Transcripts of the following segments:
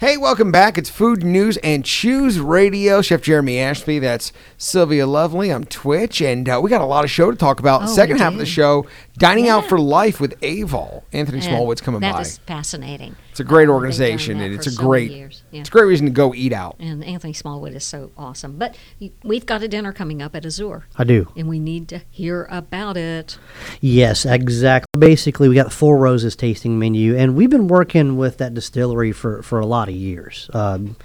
Hey, welcome back. It's Food News and Chews Radio. Chef Jeremy Ashby. That's Sylvia Lovely. I'm Twitch, and uh, we got a lot of show to talk about. Oh, Second half of the show, dining out for life with AVOL. Anthony Smallwood's coming that by. is fascinating. It's a great they've done organization, and it's a so great. Yeah. it's a great reason to go eat out. And Anthony Smallwood is so awesome. But we've got a dinner coming up at Azur, I do. and we need to hear about it. Yes, exactly. Basically, we got the Four Roses tasting menu, and we've been working with that distillery for, for a lot of years. Um,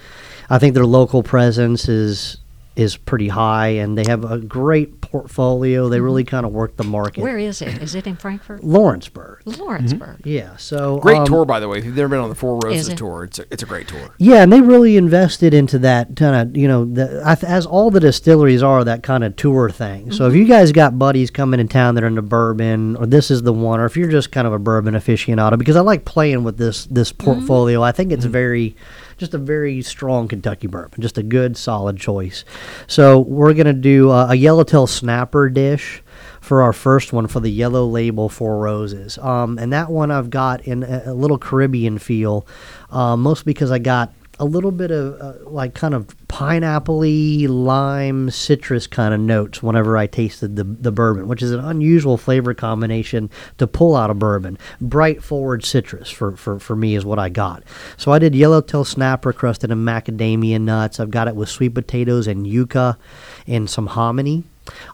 I think their local presence is is pretty high, and they have a great portfolio. They mm-hmm. really kind of work the market. Where is it? Is it in Frankfurt? Lawrenceburg. Lawrenceburg. Mm-hmm. Yeah. So Great um, tour, by the way. If you've never been on the Four Roses it? tour, it's a, it's a great tour. Yeah, and they really invested into that kind of, you know, the, as all the distilleries are, that kind of tour thing. So if mm-hmm. you guys got buddies coming in town that are into bourbon, or this is the one, or if you're just kind of a bourbon aficionado, because I like playing with this this portfolio. I think it's very, just a very strong Kentucky bourbon, just a good solid choice. So we're gonna do uh, a yellowtail snapper dish for our first one for the yellow label four roses um, and that one i've got in a, a little caribbean feel uh, mostly because i got a little bit of uh, like kind of pineapple-y lime citrus kind of notes whenever i tasted the, the bourbon which is an unusual flavor combination to pull out of bourbon bright forward citrus for, for, for me is what i got so i did yellowtail snapper crusted in macadamia nuts i've got it with sweet potatoes and yucca and some hominy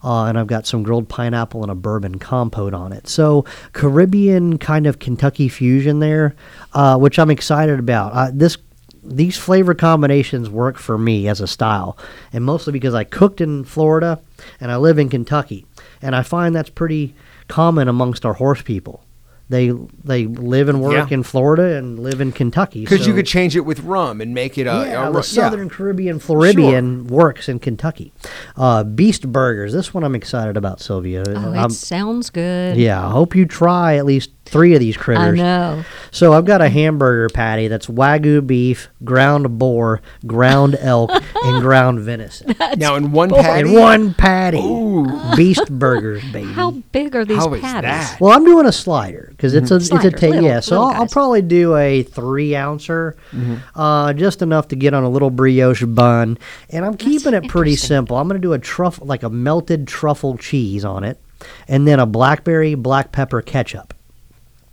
uh, and I've got some grilled pineapple and a bourbon compote on it. So Caribbean kind of Kentucky fusion there, uh, which I'm excited about. Uh, this these flavor combinations work for me as a style, and mostly because I cooked in Florida and I live in Kentucky, and I find that's pretty common amongst our horse people. They they live and work Yeah. in Florida and live in Kentucky. Because you could change it with rum and make it a, yeah, a the ru- Southern Caribbean Floridian works in Kentucky. Uh, Beast Burgers. This one I'm excited about, Sylvia. Oh, I'm- it sounds good. yeah, I hope you try at least three of these critters. I critters. know. So I've got a hamburger patty that's wagyu beef, ground boar, ground elk, and ground venison. Now in one patty, In one patty. Beast burgers, baby. How big are these How is patties? that? Well, I'm doing a slider because it's a it's a ta- little- yeah. So I'll, I'll probably do a three ouncer, uh, just enough to get on a little brioche bun, and I'm keeping it pretty simple. I'm gonna do a truffle like a melted truffle cheese on it, and then a blackberry black pepper ketchup,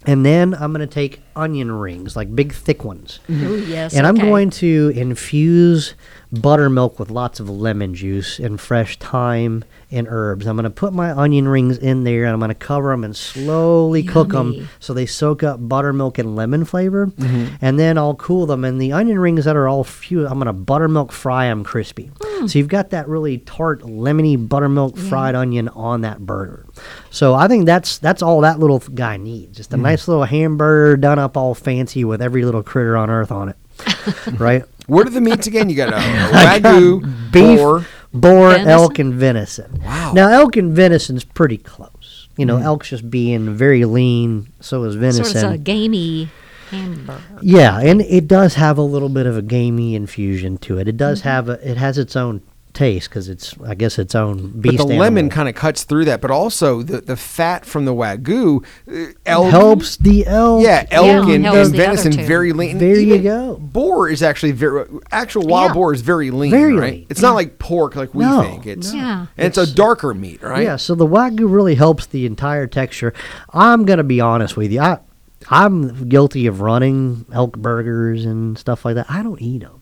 and then I'm gonna take onion rings like big thick ones. Ooh, yes. And I'm okay. going to infuse buttermilk with lots of lemon juice and fresh thyme and herbs. I'm going to put my onion rings in there and I'm going to cover them and slowly cook 'em cook them so they soak up buttermilk and lemon flavor. Mm-hmm. And then I'll cool them. And the onion rings that are all few, I'm going to buttermilk fry them crispy. Hmm. So you've got that really tart, lemony buttermilk fried onion on that burger. So I think that's that's all that little guy needs. Just a Mm-hmm. nice little hamburger done up all fancy with every little critter on earth on it. right? What are the meats again? You got a, a wagyu, beef, boar. boar, Venison? elk, and venison. Wow. Now, elk and venison's pretty close. You know, elk's just being very lean, so is venison. Sort of a gamey hamburger. yeah, and it does have a little bit of a gamey infusion to it. It does Mm-hmm. have a, it has its own taste because it's, I guess, its own beast. But the lemon kind of cuts through that, but also the, the fat from the wagyu uh, elk, helps the elk. Yeah, elk Yeah, and, helps and the other venison two. very lean. There you go. Boar is actually very actual wild Yeah. boar is very lean, Very right? lean. It's not like pork like we No, think. It's no. Yeah. and it's, a darker meat, right? Yeah, so the wagyu really helps the entire texture. I'm gonna be honest with you. I I'm guilty of running elk burgers and stuff like that. I don't eat them.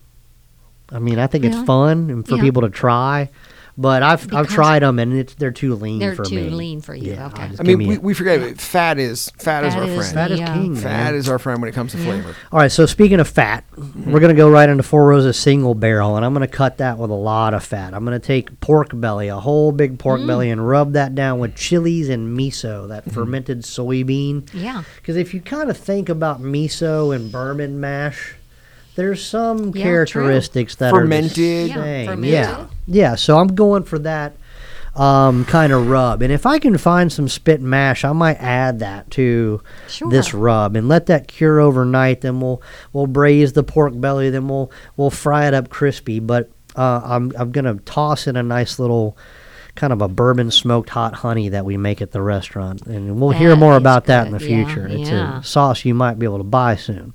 I mean, I think Really? it's fun and for Yeah. people to try, but I've I've tried them and it's they're too lean They're for too me. lean for you, Yeah, okay. I mean, we, we forget it. Fat is fat, is Fat our is friend. Fat is king. Fat man. is our friend when it comes to flavor. All right, so speaking of fat, we're going to go right into Four Roses single barrel, and I'm going to cut that with a lot of fat. I'm going to take pork belly, a whole big pork Mm. belly, and rub that down with chilies and miso, that fermented soybean. Yeah. Because if you kind of think about miso and bourbon mash, there's some Yeah, characteristics that Fermented. are Yeah, the same. fermented. Yeah, yeah. So I'm going for that um, kind of rub, and if I can find some spit mash, I might add that to this rub and let that cure overnight. Then we'll we'll braise the pork belly. Then we'll we'll fry it up crispy. But uh, I'm I'm gonna toss in a nice little kind of a bourbon smoked hot honey that we make at the restaurant, and we'll hear more is about that in the good. Yeah, future. It's yeah. a sauce you might be able to buy soon.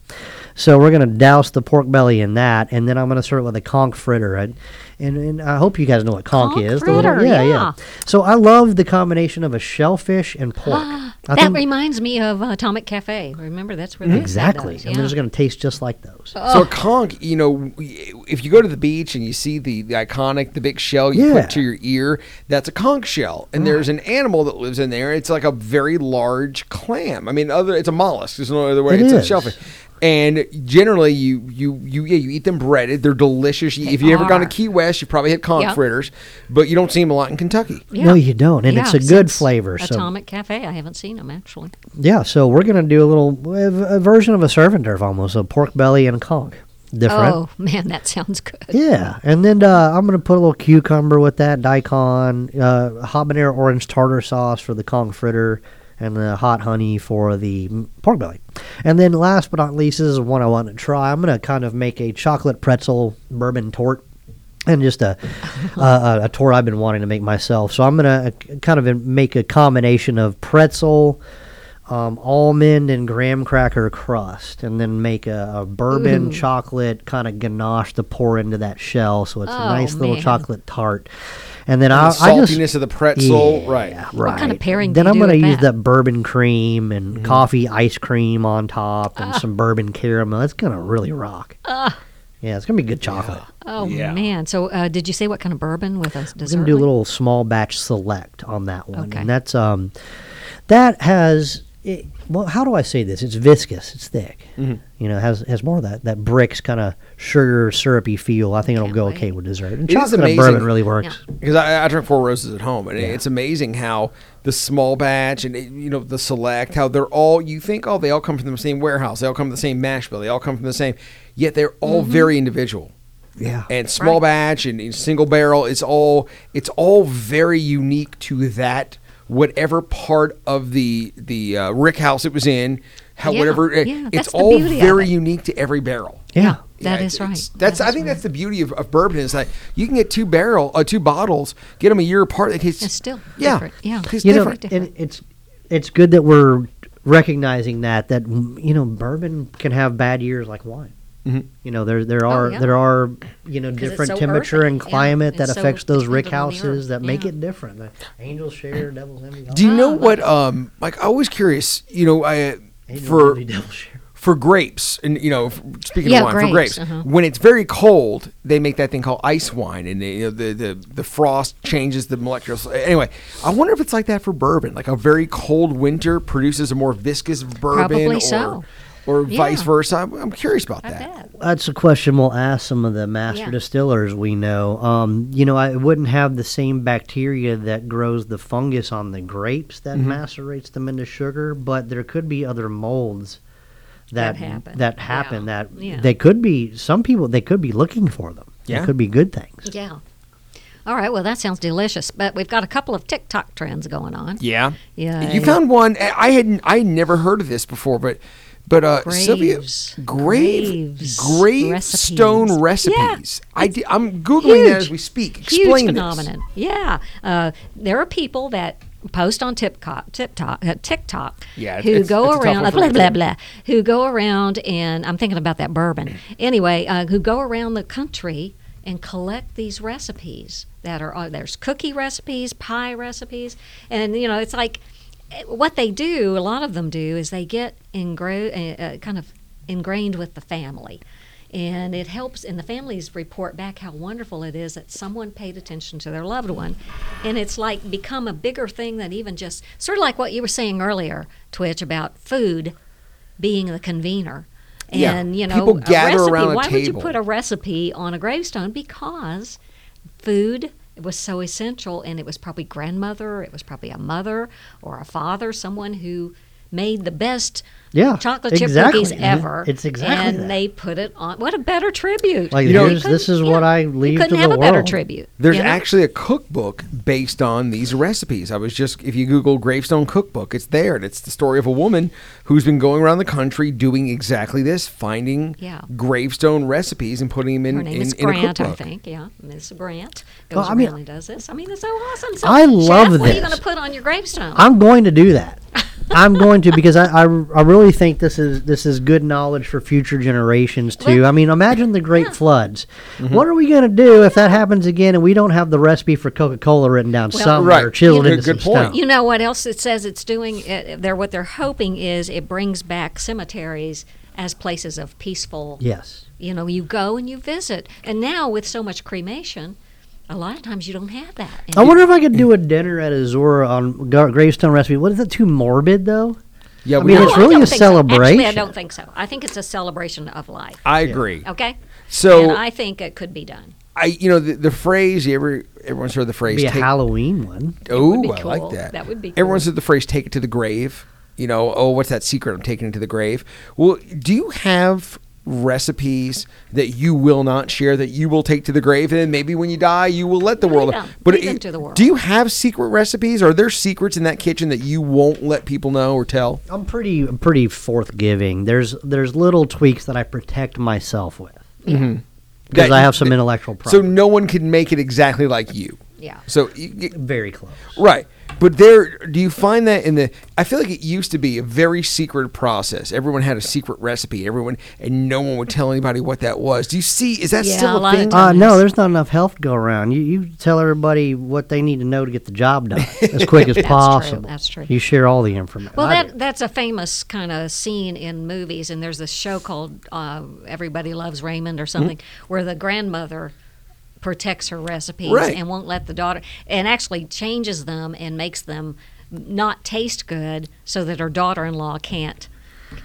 So we're gonna douse the pork belly in that, and then I'm gonna serve it with a conch fritter. And, and, and I hope you guys know what conch, Conch is. fritter, yeah, yeah. So I love the combination of a shellfish and pork. I that think- reminds me of uh, Atomic Cafe. Remember, that's where they that exactly, does, and yeah. they're gonna taste just like those. So a conch, you know, if you go to the beach and you see the, the iconic, the big shell you Yeah. put to your ear, that's a conch shell. And there's an animal that lives in there. It's like a very large clam. I mean, other it's a mollusk. There's no other way. It it's a shellfish. And generally, you you you yeah, you eat them breaded. They're delicious. You- if you ever gone to. Key West, you probably had conch Yeah. fritters, but you don't see them a lot in Kentucky. Yeah. No, you don't, and it's a good since flavor. So Atomic Cafe, I haven't seen them actually. yeah, so we're gonna do a little a, a version of a surf and turf almost, a pork belly and conch. Different. Oh man, that sounds good. Yeah, and then uh, I'm gonna put a little cucumber with that, daikon, uh, habanero orange tartar sauce for the conch fritter, and the hot honey for the pork belly. And then last but not least, this is one I want to try. I'm gonna kind of make a chocolate pretzel bourbon tort. And just a, a a tort I've been wanting to make myself. So I'm gonna uh, kind of make a combination of pretzel, um, almond and graham cracker crust, and then make a, a bourbon Ooh. chocolate kind of ganache to pour into that shell, so it's a Oh, nice little man. chocolate tart. And then And I, the I just saltiness of the pretzel, yeah, right? right. kind of pairing do Then you I'm gonna use that? that bourbon cream and Mm-hmm. coffee ice cream on top, and Ah. some bourbon caramel. It's gonna really rock. yeah, it's gonna be good chocolate. Oh Yeah. man! So uh, did you say what kind of bourbon with us? We're gonna do a little small batch select on that one, Okay. and that's um, that has it, well, how do I say this? It's viscous, it's thick. Mm-hmm. You know, has has more of that that bricks kind of sugar syrupy feel. I think it'll go wait. okay with dessert. And It is chocolate and amazing. bourbon really works. because I, I drink four roses at home, and it's amazing how the small batch and it- you know the select, how they're all you think, oh, they all come from the same warehouse, they all come from the same mash bill, they all come from the same, yet they're all very individual. Yeah. And small Right. batch and, and single barrel, it's all it's all very unique to that whatever part of the the uh, rick house it was in, how Yeah, whatever it- yeah, it's that's all beauty very it. unique to every barrel. Yeah. That Yeah, is right. it's- That's That I think right. that's the beauty of, of bourbon is that you can get two barrel, uh, two bottles, get them a year apart. They taste It's still yeah, different, yeah. tastes you know, different. different. and it's it's good that we're recognizing that that you know bourbon can have bad years like wine. Mhm. You know, there there are Oh, yeah. there are you know 'Cause it's different so temperature earthy, and yeah. climate that so affects those rick dependent on the houses earth, that make it different. The angels share, devils envy. Do you know Oh, what? okay. Um, like I was curious. You know, I Angels for envy, share. for grapes, and you know, speaking Yeah, of wine, for grapes, grapes, uh-huh. when it's very cold, they make that thing called ice wine, and they, you know, the, the the frost changes the molecular. Anyway, I wonder if it's like that for bourbon. Like a very cold winter produces a more viscous bourbon, Probably or, so. Or vice versa. I'm, I'm curious about I that. bet. That's a question we'll ask some of the master Yeah. distillers we know. Um, you know, I wouldn't have the same bacteria that grows the fungus on the grapes that Mm-hmm. macerates them into sugar, but there could be other molds that That happen. that happen Yeah. that Yeah. they could be some people they could be looking for them. Yeah. They could be good things. Yeah. All right. Well, that sounds delicious. But we've got a couple of TikTok trends going on. Yeah, Yeah. You found one. I hadn't. I had never heard of this before, but. But uh, Sylvia, Graves. grave, Graves gravestone recipes. recipes. I di- I'm googling that as we speak. Huge Explain this. phenomenon. Yeah. Uh, there are people that post on TikTok, TikTok, uh, TikTok Yeah, who it's- go it's around, uh, blah, blah, blah, who go around and I'm thinking about that bourbon. Anyway, uh, who go around the country and collect these recipes that are, uh, there's cookie recipes, pie recipes, and, you know, it's like, what they do, a lot of them do, is they get engro- uh, uh, kind of ingrained with the family. And it helps, and the families report back how wonderful it is that someone paid attention to their loved one. And it's like become a bigger thing than even just, sort of like what you were saying earlier, Twitch, about food being the convener. Yeah, And, you know, people gather recipe, around a why would you put a recipe on a gravestone? Because food was so essential and it was probably grandmother it was probably a mother or a father someone who made the best Yeah, chocolate chip exactly. cookies ever It's exactly and that. they put it on what a better tribute Like You know- this is couldn't- what yeah, I you leave couldn't have the a better tribute There's you know? actually a cookbook based on these recipes. I was just, if you Google gravestone cookbook, it's there. And it's the story of a woman who's been going around the country doing exactly this, finding Yeah. gravestone recipes and putting them in, her name in, is in a grant i think yeah miss grant goes Well, I around mean, and does this i mean it's so awesome so I love Chef, what are you going to put on your gravestone I'm going to do that. I'm going to because I, I, I really think this is this is good knowledge for future generations too. I mean, imagine the great floods. Mm-hmm. What are we going to do if that happens again and we don't have the recipe for Coca-Cola written down somewhere, Right. chiseled Good- into good some point. stone? You know what else it says it's doing? It, they're what they're hoping is it brings back cemeteries as places of peaceful. yes. You know, you go and you visit, and now with so much cremation, a lot of times you don't have that. I wonder if I could do a dinner at Azura on Gar- gravestone recipe. What is that too morbid though? Yeah, I mean, don't- it's really a celebration. so. Actually, I don't think so. I think it's a celebration of life. I agree. Okay. So and I think it could be done. I, you know, the, the phrase you ever everyone's heard the phrase. Be a take- Halloween one. Oh, would be I like that. That would be Everyone cool. said the phrase "take it to the grave." You know, oh, what's that secret? I'm taking it to the grave. Well, do you have recipes that you will not share that you will take to the grave, and maybe when you die, you will let the Leave world. them. But it- to the world. do you have secret recipes? Are there secrets in that kitchen that you won't let people know or tell? I'm pretty I'm pretty forthgiving. There's there's little tweaks that I protect myself with mm-hmm. because That- I have some intellectual So no one can make it exactly like you. Yeah. So you, you- very close. Right. But there, do you find that in the? I feel like it used to be a very secret process. Everyone had a secret recipe. Everyone, and no one would tell anybody what that was. Do you see? Is that Yeah, still a a lot of thing? Uh, no, there's not enough health to go around. You you tell everybody what they need to know to get the job done as quick as That's true, possible. that's true. You share all the information. Well, I do. that that's a famous kind of scene in movies, and there's this show called uh, Everybody Loves Raymond or something, where the grandmother protects her recipes Right. and won't let the daughter, and actually changes them and makes them not taste good, so that her daughter-in-law can't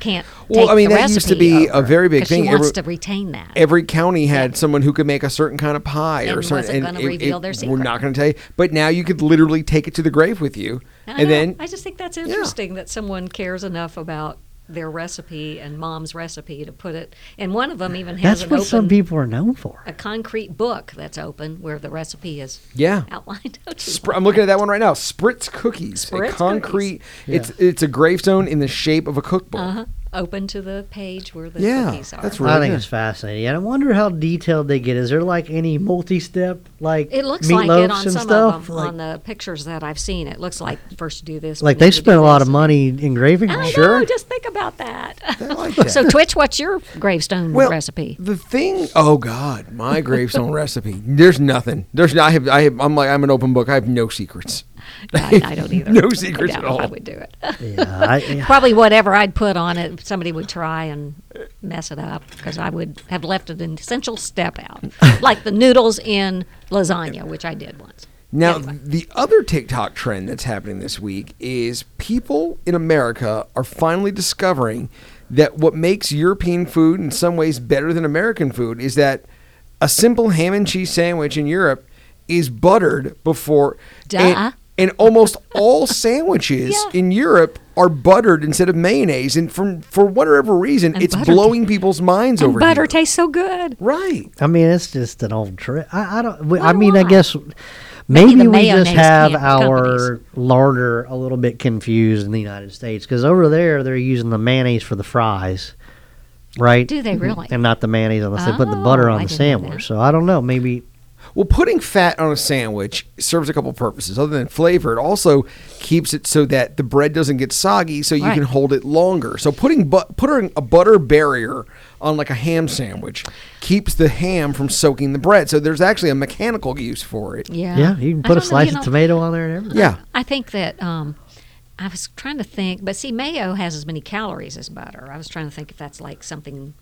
can't. Well, I mean, that used to be a very big thing. She wants Every- to retain that. Every county had someone who could make a certain kind of pie or And certain. wasn't gonna reveal their We're not going to tell you, but now you could literally take it to the grave with you, I and know. then I just think that's interesting that someone cares enough about their recipe and mom's recipe to put it. And one of them even has That's an what open, some people are known for. a concrete book that's open where the recipe is yeah. outlined. Spr- I'm looking at that one right now. Spritz cookies, Spritz a concrete. cookies. It's it's a gravestone in the shape of a cookbook. uh-huh. Open to the page where the Yeah, cookies are. that's really I Really think good. it's fascinating. And I wonder how detailed they get. Is there like any multi-step like It looks like meatloafs it on and some stuff? of them like, on the pictures that I've seen. It looks like first you do this. like they then you do spent a lot of money engraving. I it. know. Just think about that. Like that. so, Twitch, what's your gravestone Well, recipe? The thing, oh God, my gravestone recipe. There's nothing. There's not. I have, I have. I'm like I'm an open book. I have no secrets. I, I don't either. No I secrets doubt at if I would do it. Yeah, I, yeah. Probably whatever I'd put on it, somebody would try and mess it up because I would have left an essential step out, like the noodles in lasagna, which I did once. Now, Anyway. the other TikTok trend that's happening this week is people in America are finally discovering that what makes European food in some ways better than American food is that a simple ham and cheese sandwich in Europe is buttered before. Duh. And, and almost all sandwiches Yeah. in Europe are buttered instead of mayonnaise, and from for whatever reason, And it's butter blowing people's minds And over butter here. tastes so good. right. I mean, it's just an old trick. I, I don't. we- I Wonder mean, I why. guess Maybe maybe we just have camp- our larder a little bit confused in the United States because over there they're using the mayonnaise for the fries, right? Do they really? And not the mayonnaise unless they put the butter Oh, on I the didn't know that. sandwich. So I don't know. Maybe Well, putting fat on a sandwich serves a couple purposes. Other than flavor, it also keeps it so that the bread doesn't get soggy, so you Right. can hold it longer. So putting but putting a butter barrier on like a ham sandwich keeps the ham from soaking the bread. So there's actually a mechanical use for it. Yeah. yeah, you can I put a don't know, slice you of know, tomato on there and everything. Yeah. I think that um, I was trying to think, but see, mayo has as many calories as butter. I was trying to think if that's like something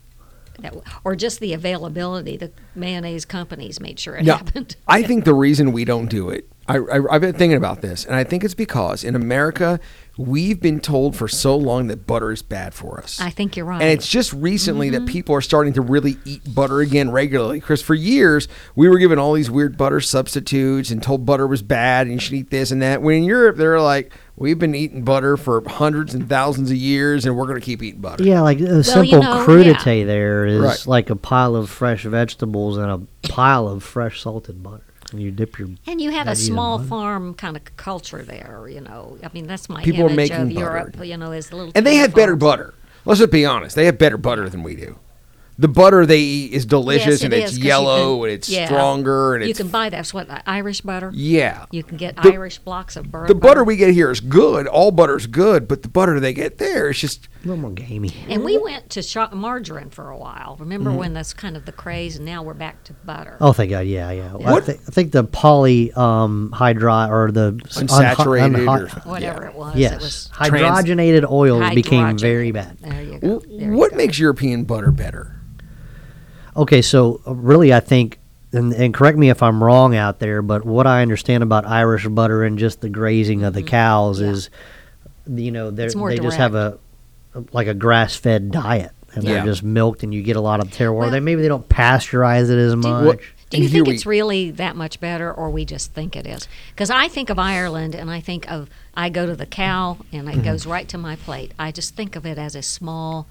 that, or just the availability. The mayonnaise companies made sure it No, happened. I think the reason we don't do it, I, I, I've been thinking about this, and I think it's because in America, we've been told for so long that butter is bad for us. I think you're right. And it's just recently Mm-hmm. that people are starting to really eat butter again regularly. Because for years, we were given all these weird butter substitutes and told butter was bad and you should eat this and that. When in Europe, they're like, we've been eating butter for hundreds and thousands of years and we're going to keep eating butter. Yeah, like a you simple know, crudité there is Right. like a pile of fresh vegetables and a pile of fresh salted butter. And you dip your And you had a small farm kind of culture there, you know. I mean, that's my People are image making of butter. Europe, you know, is the little And they tiny have better butter. Let's just be honest. They have better butter than we do. The butter they eat is delicious Yes, and it it's is, 'cause you yellow can- and it's yeah. stronger and you it's can buy that's what Irish butter. yeah. You can get The- Irish blocks of butter. The butter we get here is good. All butter's good, but the butter they get there is just A little more gamey. and we went to shop margarine for a while. Remember Mm-hmm. when that's kind of the craze, and now we're back to butter. Oh, thank God, yeah, yeah. I, What- I think the poly um, hydri or the s- unha- Unsaturated unha- or- Whatever yeah. it was. yes, It was hydrogenated oils became hydrogenated. very bad. There you go. There what go. Makes European butter better? Okay, so uh, really, I think, and, and correct me if I'm wrong out there, but what I understand about Irish butter and just the grazing of the cows Mm-hmm. Yeah. is, you know, they're, It's more they just have a like a grass fed diet, and Yeah. they're just milked, and you get a lot of terroir. Well- they maybe they don't pasteurize it as much. What- Do you And here think we- it's really that much better, or we just think it is? Because I think of Ireland, and I think of I go to the cow, and Mm-hmm. it goes right to my plate. I just think of it as a small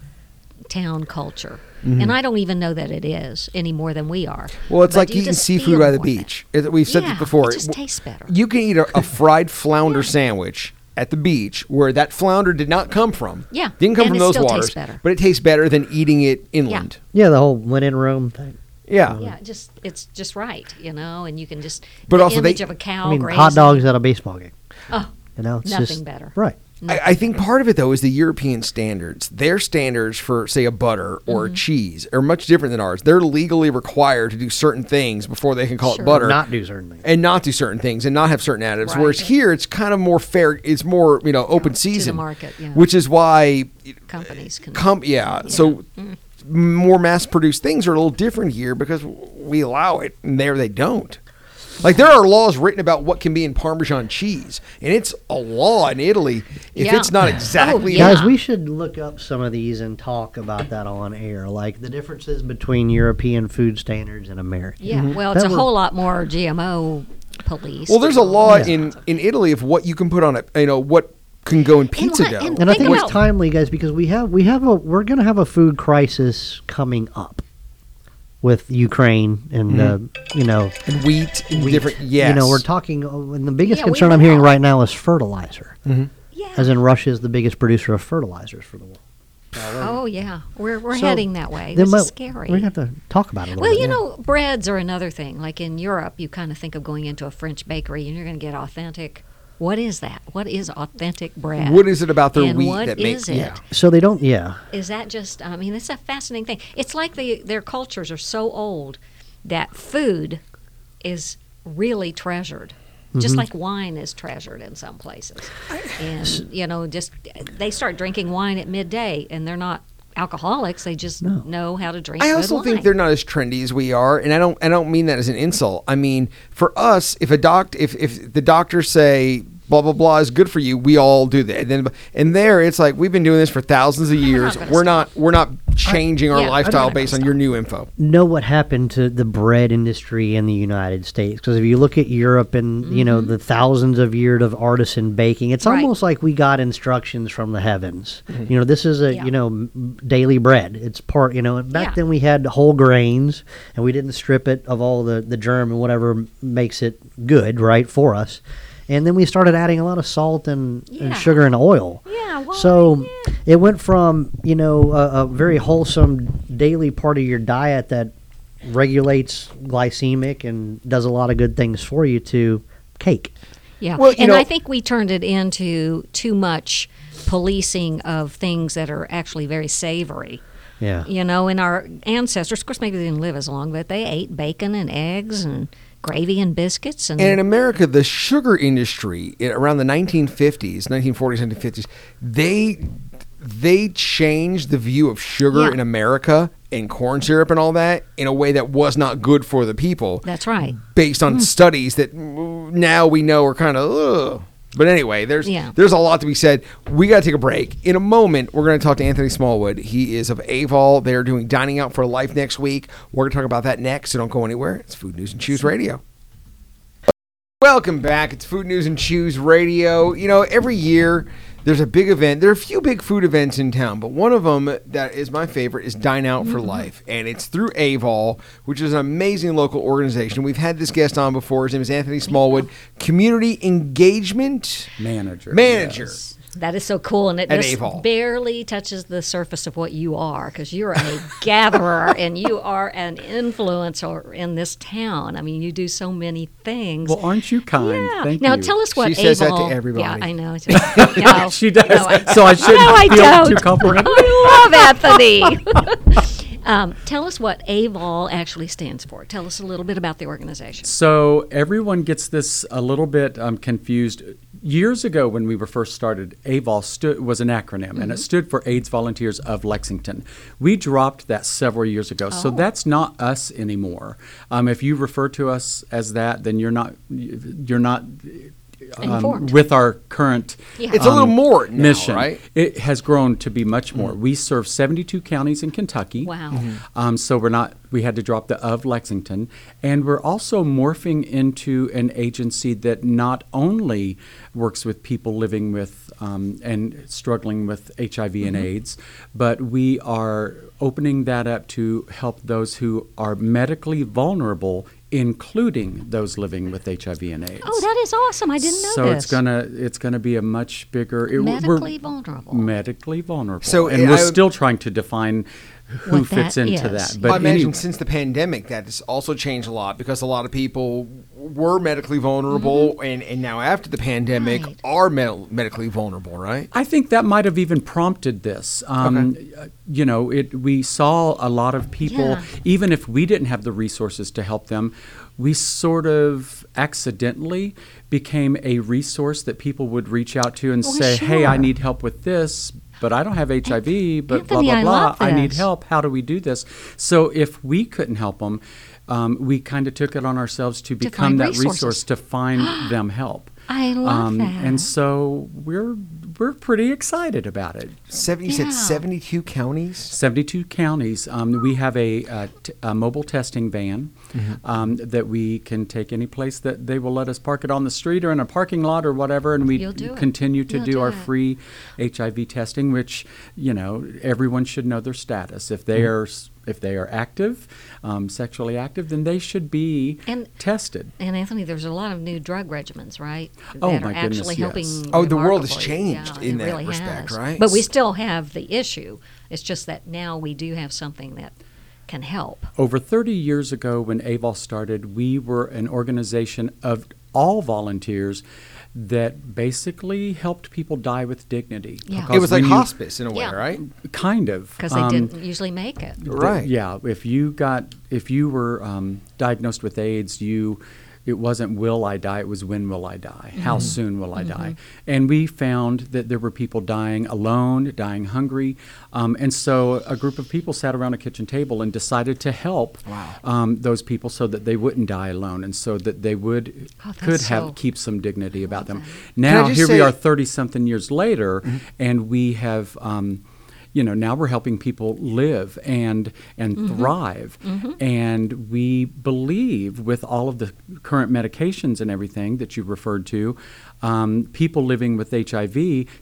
town culture, Mm-hmm. and I don't even know that it is any more than we are. Well, it's But like you eating seafood by the beach. It- We've said Yeah, this before. It just W- tastes better. You can eat a, a fried flounder sandwich at the beach where that flounder did not come from. Yeah, Didn't come and from it those still waters. tastes better. But it tastes better than eating it inland. yeah, the whole when in Rome thing. Yeah. yeah, just it's just right, you know, and you can just But the also they- image of a cow. I mean, grazing. hot dogs at a baseball game. Oh, You know, it's nothing just, better. Right. I, I think part of it though is the European standards. Their standards for say a butter or Mm-hmm. a cheese are much different than ours. They're legally required to do certain things before they can call Sure. it butter. Not do certain things. and not do certain things and not have certain additives. Right. Whereas here, it's kind of more fair. It's more you know open to the season, market, yeah. which is why companies can. com- yeah, So more mass-produced things are a little different here because we allow it, and there they don't. Like there are laws written about what can be in Parmesan cheese, and it's a law in Italy. If Yeah. it's not exactly, Oh, yeah. Guys, we should look up some of these and talk about that on air, like the differences between European food standards and American. yeah, mm-hmm. well, it's That a would- whole lot more GMO police. well, there's a law Yeah. in in Italy of what you can put on it. You know what can go in pizza what- dough. and And I Think think it's timely, guys, because we have we have a we're going to have a food crisis coming up with Ukraine and uh, you know and wheat, and wheat. different. Yes, You know, we're talking, uh, and the biggest Yeah, concern I'm hearing right now is fertilizer, yeah. as in Russia is the biggest producer of fertilizers for the world. Oh yeah, we're we're So, heading that way. This is scary. We have to talk about it a little well, bit. you yeah. know, breads are another thing. Like in Europe, you kind of think of going into a French bakery and you're going to get authentic. What is that? What is authentic bread? What is it about their and wheat what that is makes? it? Yeah. So they don't, yeah. Is that just? I mean, it's a fascinating thing. It's like the their cultures are so old that food is really treasured. Mm-hmm. Just like wine is treasured in some places, and you know, just they start drinking wine at midday, and they're not alcoholics. They just No. know how to drink. I good also think they're not as trendy as we are, and I don't. I don't mean that as an insult. I mean, for us, if a doc, if if the doctors say blah blah blah is good for you, we all do that. And then, and there, it's like we've been doing this for thousands of years. gonna We're stop. not. We're not changing our yeah, lifestyle based on gonna your new info. know what happened to the bread industry in the United States because if you look at Europe and you know the thousands of years of artisan baking, it's Mm-hmm. Right. almost like we got instructions from the heavens. You know, this is a Yeah. you know daily bread. It's part you know. Back Yeah. then we had whole grains and we didn't strip it of all the the germ and whatever makes it good right for us. And then we started adding a lot of salt and, and sugar and oil. Yeah, well, So yeah. it went from you know a, a very wholesome daily part of your diet that regulates glycemic and does a lot of good things for you to cake. Yeah. Well, and know- I think we turned it into too much policing of things that are actually very savory. Yeah. You know, and our ancestors, of course, maybe they didn't live as long, but they ate bacon and eggs and gravy and biscuits. And, And in America, the sugar industry around the 1950s, 1940s, 1950s, they they changed the view of sugar Yeah. in America and corn syrup and all that in a way that was not good for the people. that's right. based on studies that mm, now we know are kind of. But anyway, there's Yeah. there's a lot to be said. We got to take a break. In a moment, we're going to talk to Anthony Smallwood. He is of AVOL. They're doing Dining Out for Life next week. We're going to talk about that next, so don't go anywhere. It's Food News and Chews Radio. Welcome back. It's Food News and Chews Radio. You know, every year there's a big event. There are a few big food events in town, but one of them that is my favorite is Dine Out for Life, and it's through AVOL, which is an amazing local organization. We've had this guest on before. His name is Anthony Smallwood, Community Engagement Manager. Manager. yes. That is so cool, and it At just Avon. barely touches the surface of what you are, because you're a gatherer and you are an influencer in this town. I mean, you do so many things. Well, aren't you kind? yeah. Thank now you. tell us what She says that to everybody. Yeah, I know. No, she does. No, I, so I shouldn't no, I feel don't. too complimentary. I love Anthony. um, tell us what AVOL actually stands for. Tell us a little bit about the organization. So everyone gets this a little bit um, confused. Years ago, when we were first started, AVOL stood, was an acronym, and it stood for AIDS Volunteers of Lexington. We dropped that several years ago, so Oh. that's not us anymore. Um, if you refer to us as that, then you're not you're not um, Informed. with our current Yeah. It's a little more now, mission. right? It has grown to be much more. We serve 72 counties in Kentucky. Wow. Um, so we're not. We had to drop the of Lexington, and we're also morphing into an agency that not only works with people living with um, and struggling with HIV and AIDS, but we are opening that up to help those who are medically vulnerable, including those living with HIV and AIDS. Oh, that is awesome. I didn't know that. so this. it's gonna it's gonna be a much bigger it, we're- Medically vulnerable. medically vulnerable. So, and uh, we're I- still trying to define who What fits that into is. that. But I But imagine anyway, since the pandemic, that has also changed a lot because a lot of people were medically vulnerable, and, and now after the pandemic Mm-hmm. Right. are med- medically vulnerable, right? I think that might have even prompted this. Um, uh, You know, it. We saw a lot of people, Yeah. even if we didn't have the resources to help them, we sort of accidentally became a resource that people would reach out to and Well, say, "Hey, I need help with this." But I don't have HIV, but blah Anthony, blah I blah. love I need help. How do we do this? So if we couldn't help them, um, we kind of took it on ourselves to become find that resources. resource to find them help. I love that. Um, And so we're we're pretty excited about it. Seven, you Yeah. said 72 counties? 72 counties. Um, we have a, uh, t- a mobile testing van um, that we can take any place that they will let us park it on the street or in a parking lot or whatever, and we You'll it. continue to You'll do, do our it. free HIV testing, which you know everyone should know their status. If they are if they are active, um, sexually active, then they should be And- tested. And Anthony, there's a lot of new drug regimens, right? Oh, that my are goodness, actually yes. helping. Oh, the world has changed Yeah, in that really respect, has. right? But we still have the issue. It's just that now we do have something that can help. Over 30 years ago, when AVOL started, we were an organization of all volunteers that basically helped people die with dignity. Yeah. It was like you- hospice in a way, Yeah. right? Kind of. Because they Um, didn't usually make it. th- Right. Yeah. If you got, if you were um, diagnosed with AIDS, you, it wasn't will I die, it was when will I die? How soon will I die? And we found that there were people dying alone, dying hungry. Um, and so a group of people sat around a kitchen table and decided to help Wow. um, those people so that they wouldn't die alone and so that they would Oh, could have keep some dignity about them. I Now here we are 30 something years later Mm-hmm. and we have um, you know now we're helping people live and and Mm-hmm. thrive and we believe with all of the current medications and everything that you referred to um, people living with hiv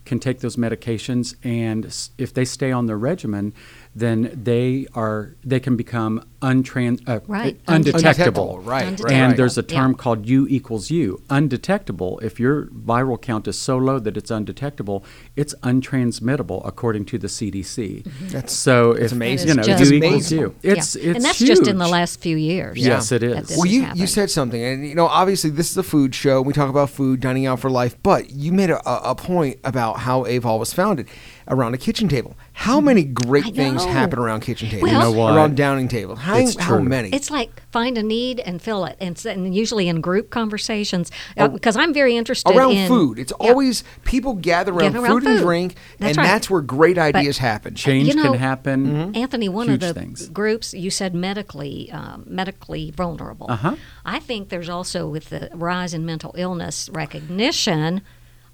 can take those medications and if they stay on their regimen then they are they can become untrans uh, Right. undetectable Right, Undetectable. right, and there's a Yeah. term called U equals U, undetectable. If your viral count is so low that it's undetectable, it's untransmittable according to the CDC. That's- so it's amazing. you know U just equals amazing. U, it's yeah. it's and that's just in the last few years. Yes, it that is. this Well, has you, you said something, and you know, obviously, this is a food show. We talk about food, dining out for life, but you made a, a a point about how Avol was founded around a kitchen table. How many great things happen around kitchen tables? You know what? Around dining tables. How, It's how true. many? It's like find a need and fill it, and, and usually in group conversations. uh, because I'm very interested around in food. It's Yeah. always people gather around, around food, and drink, That's and right. that's where great ideas happen. Change You know, can happen. Anthony, one Huge of the things. groups you said medically um, medically vulnerable. Uh-huh. I think there's also with the rise in mental illness recognition.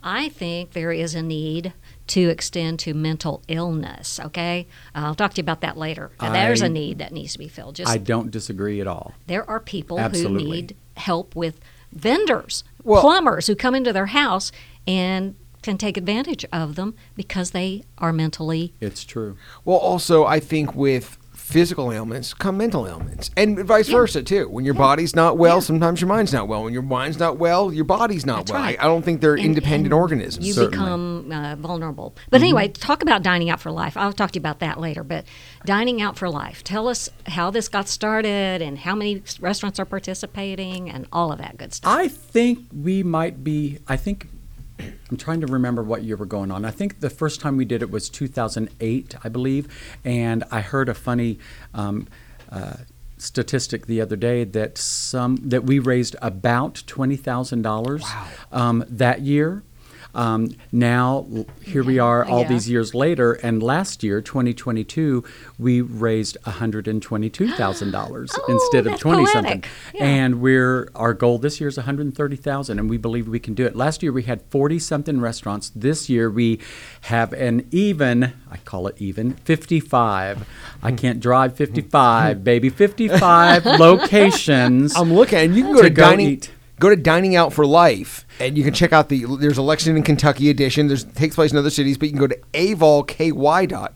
I think there is a need to extend to mental illness. Okay, uh, I'll talk to you about that later. And there's I- a need that needs to be filled. Just I don't disagree at all. there are people Absolutely. who need help with vendors, Well- plumbers who come into their house and can take advantage of them because they are mentally It's true. Well, also, I think with physical ailments come mental ailments, and vice versa too. When your body's not well, sometimes your mind's not well. When your mind's not well, your body's not That's well. right. I, I don't think they're And- independent and organisms. You Certainly. become uh, vulnerable. But anyway, talk about dining out for life. I'll talk to you about that later. But dining out for life. Tell us how this got started and how many restaurants are participating and all of that good stuff. I think we might be. I think I'm trying to remember what year we're going on. I think the first time we did it was 2008, I believe, and I heard a funny. Um, uh, statistic the other day that some that we raised about twenty thousand dollars um, that year. Um, now l- here we are, all Yeah. these years later, and last year, 2022, we raised $122,000 Oh, instead of that's 20 something. Yeah. And we're our goal this year is 130,000 and we believe we can do it. Last year we had 40 something restaurants. This year we have an even, I call it even, 55. I can't drive 55, baby, 55 locations. I'm looking, and you can go To to, go dining. eat. Go to Dining Out for Life, and you can check out the. There's a Lexington, Kentucky edition. There's takes place in other cities, but you can go to avolky.org.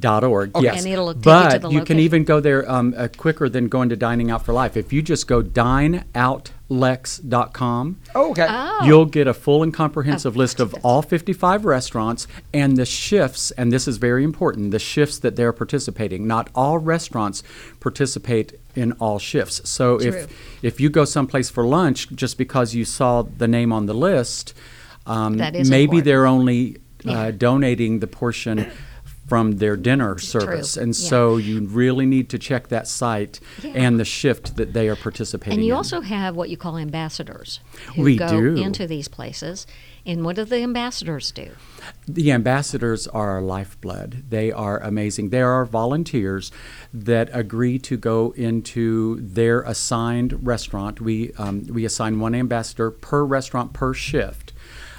Dot org, yes. And it'll take you but to the you can location. even go there um, uh, quicker than going to Dining Out for Life. If you just go dineoutlex.com, Oh, okay. Oh. You'll get a full and comprehensive Oh, list of all 55 restaurants and the shifts, and this is very important the shifts that they're participating. Not all restaurants participate in all shifts. So True. if if you go someplace for lunch just because you saw the name on the list, um, maybe important. they're only uh, Yeah. donating the portion. From their dinner service, and Yeah. so you really need to check that site Yeah. and the shift that they are participating And you in. also have what you call ambassadors who We go do. into these places. And what do the ambassadors do? The ambassadors are our lifeblood. They are amazing. They are volunteers that agree to go into their assigned restaurant. We um, we assign one ambassador per restaurant per shift,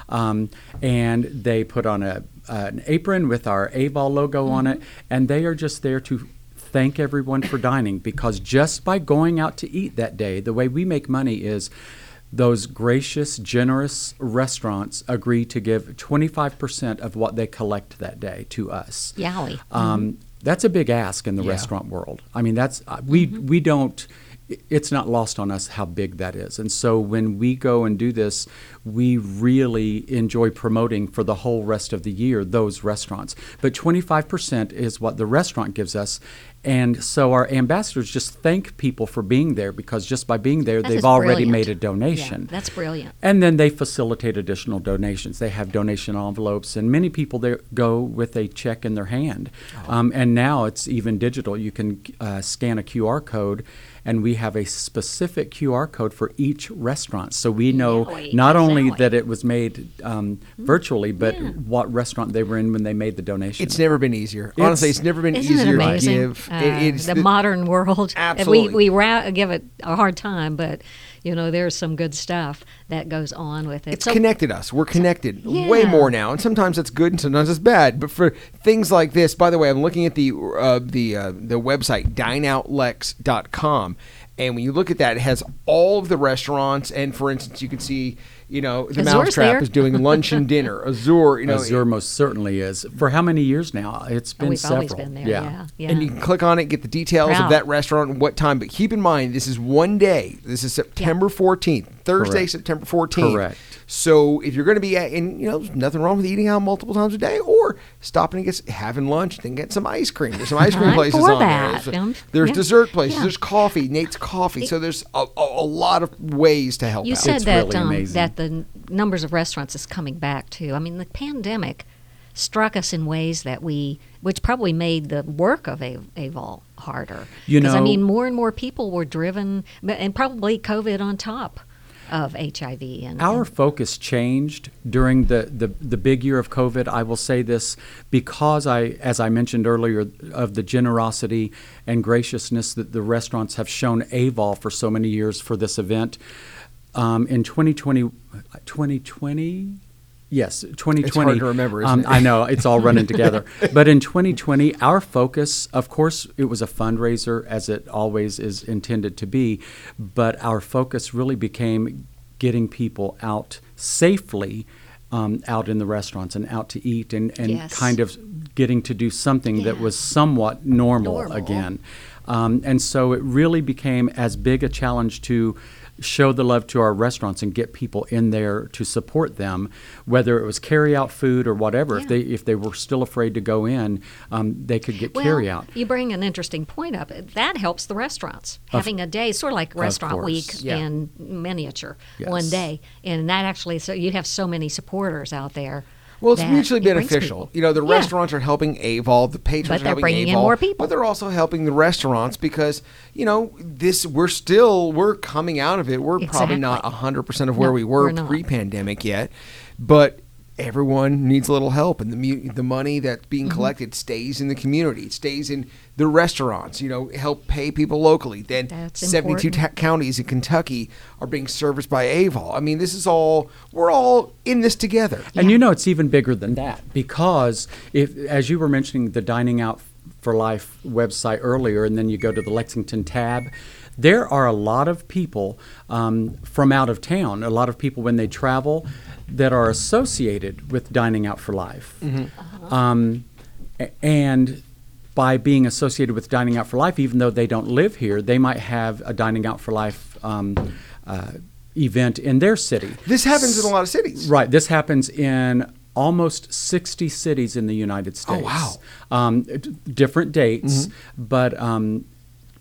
um, and they put on a an apron with our AVOL logo on it, and they are just there to thank everyone for dining because just by going out to eat that day, the way we make money is those gracious, generous restaurants agree to give 25% of what they collect that day to us. Yowie. Um, That's a big ask in the Yeah. restaurant world. I mean, that's uh, we we don't. It's not lost on us how big that is, and so when we go and do this, we really enjoy promoting for the whole rest of the year those restaurants. But 25% is what the restaurant gives us, and so our ambassadors just thank people for being there because just by being there, That they've already made a Yeah, donation. that's brilliant. And then they facilitate additional donations. They have donation envelopes, and many people there go with a check in their hand. Um, and now it's even digital. You can uh, scan a QR code, and we have a specific QR code for each restaurant, so we know not only exactly. that it was made um, virtually, but Yeah. what restaurant they were in when they made the donation. It's never been easier. Honestly, It's- it's never been Isn't it easier to give. Uh, It- it's the, modern world. Absolutely. We, we ra- give it a hard time, but, you know, there's some good stuff that goes on with it. It's So- connected us. We're connected way Yeah. more now, and sometimes that's good and sometimes it's bad. But for things like this, by the way, I'm looking at the uh, the uh, the website dineoutlex.com, and when you look at that, it has all of the restaurants. And for instance, you can see, you know, the Azur's Mousetrap there. is doing lunch and dinner. Azur, you know, Azur most certainly is. For how many years now? It's oh, been we've several. always been there. Yeah. yeah. And you can click on it, get the details Proud. of that restaurant and what time. But keep in mind, this is one day. This is September 14th, Thursday, Correct. September 14th. Correct. So if you're going to be at, and you know, there's nothing wrong with eating out multiple times a day, or stopping and get having lunch, then get some ice cream. There's some ice cream places for on that. there. Um, There's yeah. dessert places. Yeah. There's coffee, Nate's Coffee. So there's a, a, a lot of ways to help You out. said It's that really um, that the numbers of restaurants is coming back too. I mean, the pandemic struck us in ways that we, which probably made the work of A- Avol harder. You 'Cause, I mean, more and more people were driven, and probably COVID on top of HIV. And Our and- focus changed during the, the, the big year of COVID. I will say this because I, as I mentioned earlier, of the generosity and graciousness that the restaurants have shown Avol for so many years for this event. Um, in 2020, 2020, yes, 2020. It's hard to remember, isn't um, it? I know it's all running together. But in 2020, our focus, of course, it was a fundraiser as it always is intended to be, but our focus really became getting people out safely. Um, out in the restaurants and out to eat and, and Yes. kind of getting to do something that was somewhat normal, Normal. again. Um, and so it really became as big a challenge to show the love to our restaurants and get people in there to support them, whether it was carry out food or whatever. If they if they were still afraid to go in, um, they could get Well, carry out. You bring an interesting point up. That helps the restaurants. Having a day, sort of like Restaurant course. Week Yeah. in miniature, one day. And that actually, so you have so many supporters out there. Well, it's mutually it beneficial. You know, the Yeah. restaurants are helping Avol, the patrons But are they're helping bringing in more people. but they're also helping the restaurants because you know this. We're still we're coming out of it. We're probably not hundred percent of where No, we were we're pre-pandemic yet, but everyone needs a little help, and the mu- the money that's being Mm-hmm. collected stays in the community. It stays in the restaurants. You know, help pay people locally. Then That's seventy-two ta- counties in Kentucky are being serviced by AVOL. I mean, this is all we're all in this together. And you know it's even bigger than that because if, as you were mentioning, the Dining Out for Life website earlier, and then you go to the Lexington tab. There are a lot of people um, from out of town. A lot of people when they travel that are associated with Dining Out for Life, um, and by being associated with Dining Out for Life, even though they don't live here, they might have a Dining Out for Life um, uh, event in their city. This happens in a lot of cities. Right. This happens in almost 60 cities in the United States. Oh, wow. Um, d- different dates, but um,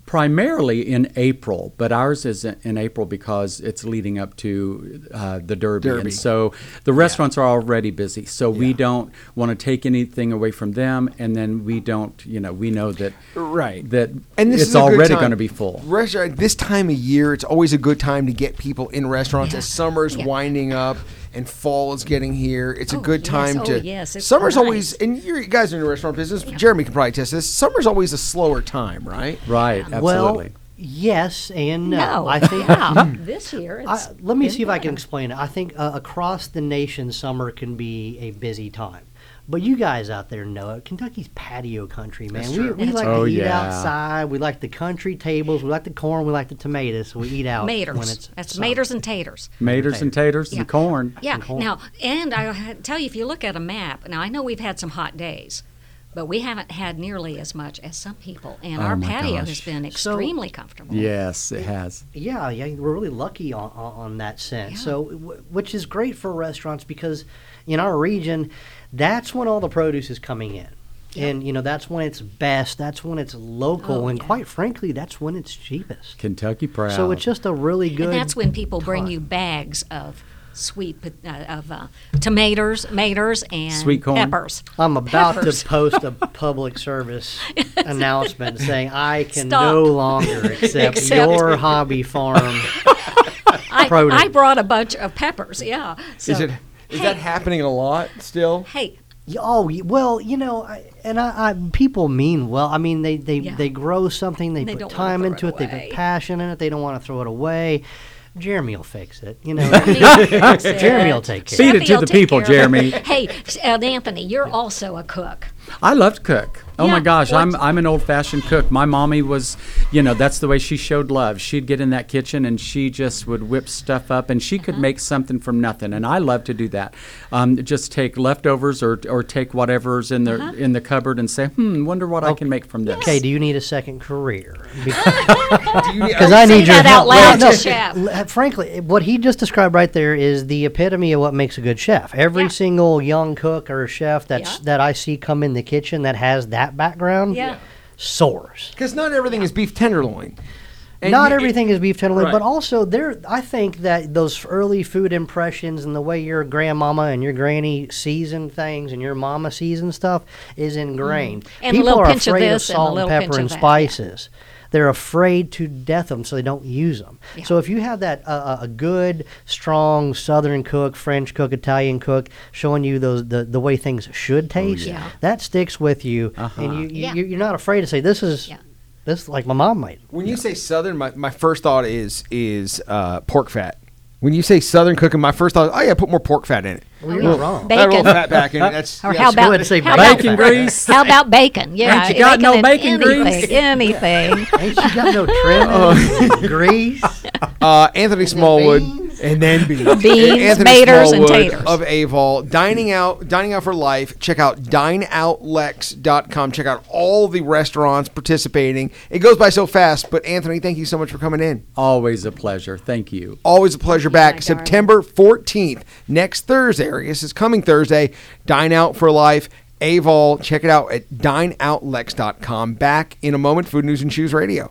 primarily in April. But ours is in in April because it's leading up to uh, the Derby. Derby. And so the restaurants are already busy. So we don't want to take anything away from them. And then we don't, you know, we know that, Right. that And this it's is already going to be full. Restaurant this time of year, it's always a good time to get people in restaurants Yeah. as summer's Yeah. winding up and fall is getting here. It's a Oh, good yes. time Oh, to. yes, it's summer's nice. always, and you're, you guys are in the restaurant business. Jeremy can probably test this. Summer's always a slower time, right? Right. Absolutely. Well, yes and no. No, I think. yeah. this year, it's I, let me been see if I can explain it. I think uh, across the nation, summer can be a busy time. But you guys out there know it. Kentucky's patio country, man. That's we true. we That's like right. to Oh, eat yeah. outside. We like the country tables. We like the corn. We like the tomatoes. So we eat out when it's That's summer. maters and taters. Maters and taters Yeah. and corn. Yeah. corn. Now, and I tell you, if you look at a map, now I know we've had some hot days, but we haven't had nearly as much as some people, and Oh our my patio has gosh. been So- extremely comfortable. Yes, it has. Yeah, yeah, we're really lucky on, on, on that sense. Yeah. So, w- which is great for restaurants because in our region, that's when all the produce is coming in. And you know that's when it's best. That's when it's local, Oh, and yeah. quite frankly, that's when it's cheapest. Kentucky proud. So it's just a really good. And that's when people bring you bags of sweet uh, of uh, tomatoes, maters, and Sweet corn. peppers. I'm about Peppers. to post a public service announcement saying I can Stop. no longer accept Accept. your hobby farm. I, produce. I brought a bunch of peppers. Yeah. So, is it? Is that happening a lot still? Hey, Y- Oh well, you know, I, and I, I people mean well. I mean, they they, Yeah. they grow something, they, They put time into it it, they put passion in it. They don't want to throw it away. Jeremy will fix it. You know, Jeremy will take care. Feed of it it. to the people, care of it. Jeremy. Hey, s- uh, Anthony, you're also a cook. I loved cook. Oh Yeah, my gosh, I'm I'm an old fashioned cook. My mommy was, you know, that's the way she showed love. She'd get in that kitchen and she just would whip stuff up, and she Uh-huh. could make something from nothing. And I love to do that. Um, just take leftovers or or take whatever's in the Uh-huh. in the cupboard and say, hmm, wonder what I can make from this. Okay, do you need a second career? Do you- Because I need your that help. out loud Well, to chef. Frankly, what he just described right there is the epitome of what makes a good chef. Every Yeah. single young cook or chef that's Yeah. that I see come in the kitchen that has that background Yeah. soars. Because not everything is beef tenderloin. And Not you- everything is beef tenderloin, Right. but also there. I think that those early food impressions and the way your grandmama and your granny season things and your mama season stuff is ingrained. Mm-hmm. And a People little are pinch of afraid of this and salt and, little pepper and of that, yeah. spices. They're afraid to death them, so they don't use them. Yeah. So if you have that uh, uh, a good, strong Southern cook, French cook, Italian cook, showing you those the, the way things should taste, yeah. that sticks with you, Uh-huh. and you, you Yeah. you're not afraid to say this is Yeah. this like my mom made. When you say southern, my, my first thought is is uh, pork fat. When you say southern cooking, my first thought, is, oh yeah, put more pork fat in it. Well, you're not wrong. Add a Bacon. fat back in it. That's Or yeah, how that's about ahead say how Bacon grease. How about bacon? Yeah, Ain't you got no bacon grease? anything, Anything. Ain't you got no trim, grease? Uh, Anthony Smallwood, beans? And then beans. Beans, Anthony maters, and Smallwood taters. of AVOL. Dining out, dining out for life. Check out dineoutlex.com. Check out all the restaurants participating. It goes by so fast, but Anthony, thank you so much for coming in. Always a pleasure. Thank you. Always a pleasure back. darling. September 14th, next Thursday, or I guess it's coming Thursday. Dine Out for Life, AVOL. Check it out at dineoutlex.com. Back in a moment, Food News and Chews Radio.